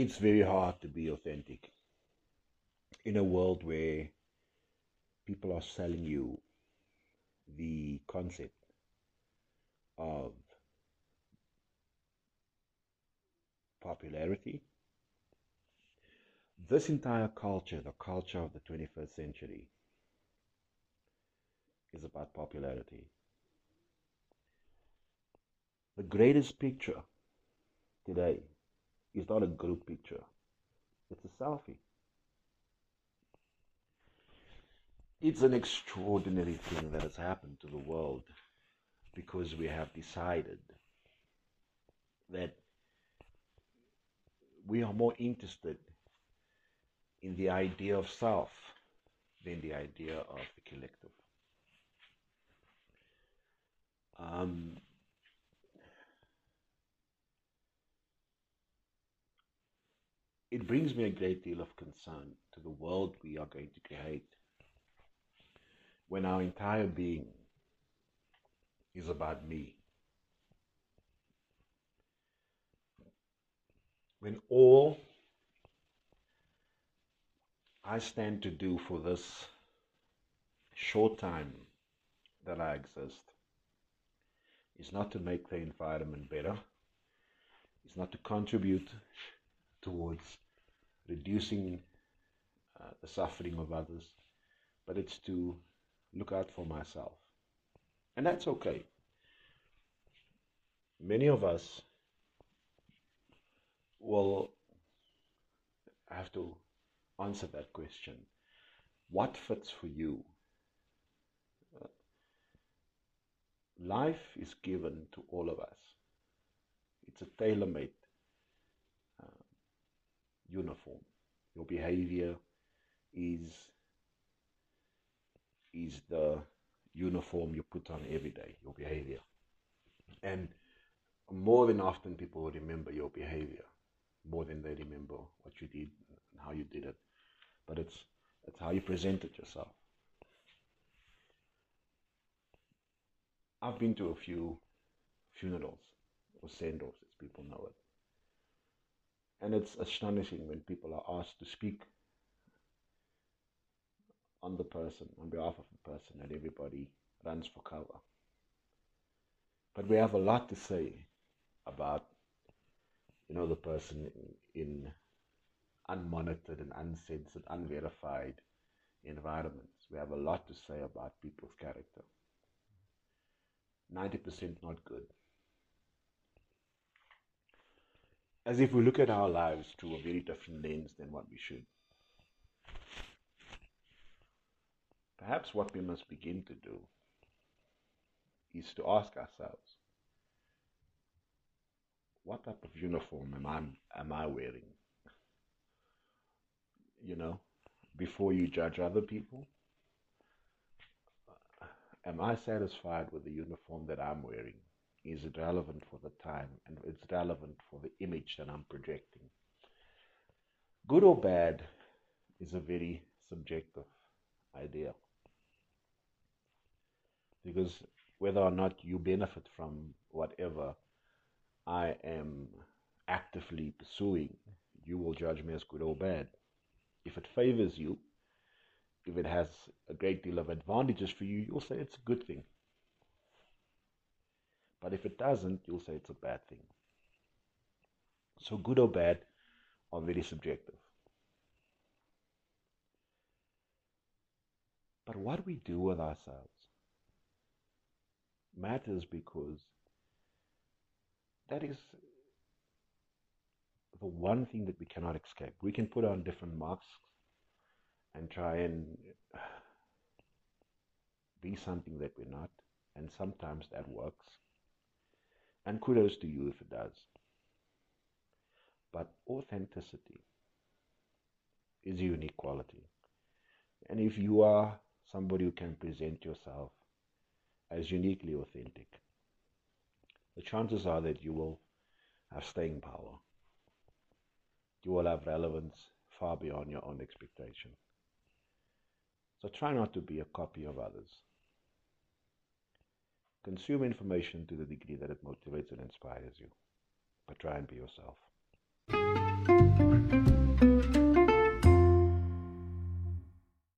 it's very hard to be authentic in a world where people are selling you the concept of popularity. This entire culture, the culture of the 21st century, is about popularity. The greatest picture today is not a group picture, it's a selfie. It's an extraordinary thing that has happened to the world because we have decided that we are more interested in the idea of self than the idea of the collective. It brings me a great deal of concern to the world we are going to create when our entire being is about me. When all I stand to do for this short time that I exist is not to make the environment better, is not to contribute towards reducing uh, the suffering of others, but it's to look out for myself. And that's okay. Many of us will have to answer that question. What fits for you? Life is given to all of us. It's a tailor made uniform. Your behavior is is the uniform you put on every day, your behavior. And more than often, people remember your behavior more than they remember what you did and how you did it. But it's, it's how you presented yourself. I've been to a few funerals or send offs, as people know it. And it's astonishing when people are asked to speak on the person, on behalf of the person, and everybody runs for cover. But we have a lot to say about, you know, the person in, in unmonitored and uncensored, unverified environments. We have a lot to say about people's character. 90% not good. As if we look at our lives through a very different lens than what we should. Perhaps what we must begin to do is to ask ourselves what type of uniform am I, am I wearing? You know, before you judge other people, am I satisfied with the uniform that I'm wearing? Is relevant for the time and it's relevant for the image that I'm projecting? Good or bad is a very subjective idea because whether or not you benefit from whatever I am actively pursuing, you will judge me as good or bad. If it favors you, if it has a great deal of advantages for you, you'll say it's a good thing. But if it doesn't, you'll say it's a bad thing. So, good or bad are very subjective. But what we do with ourselves matters because that is the one thing that we cannot escape. We can put on different masks and try and be something that we're not, and sometimes that works. And kudos to you if it does. But authenticity is a unique quality. And if you are somebody who can present yourself as uniquely authentic, the chances are that you will have staying power. You will have relevance far beyond your own expectation. So try not to be a copy of others. Consume information to the degree that it motivates and inspires you, but try and be yourself.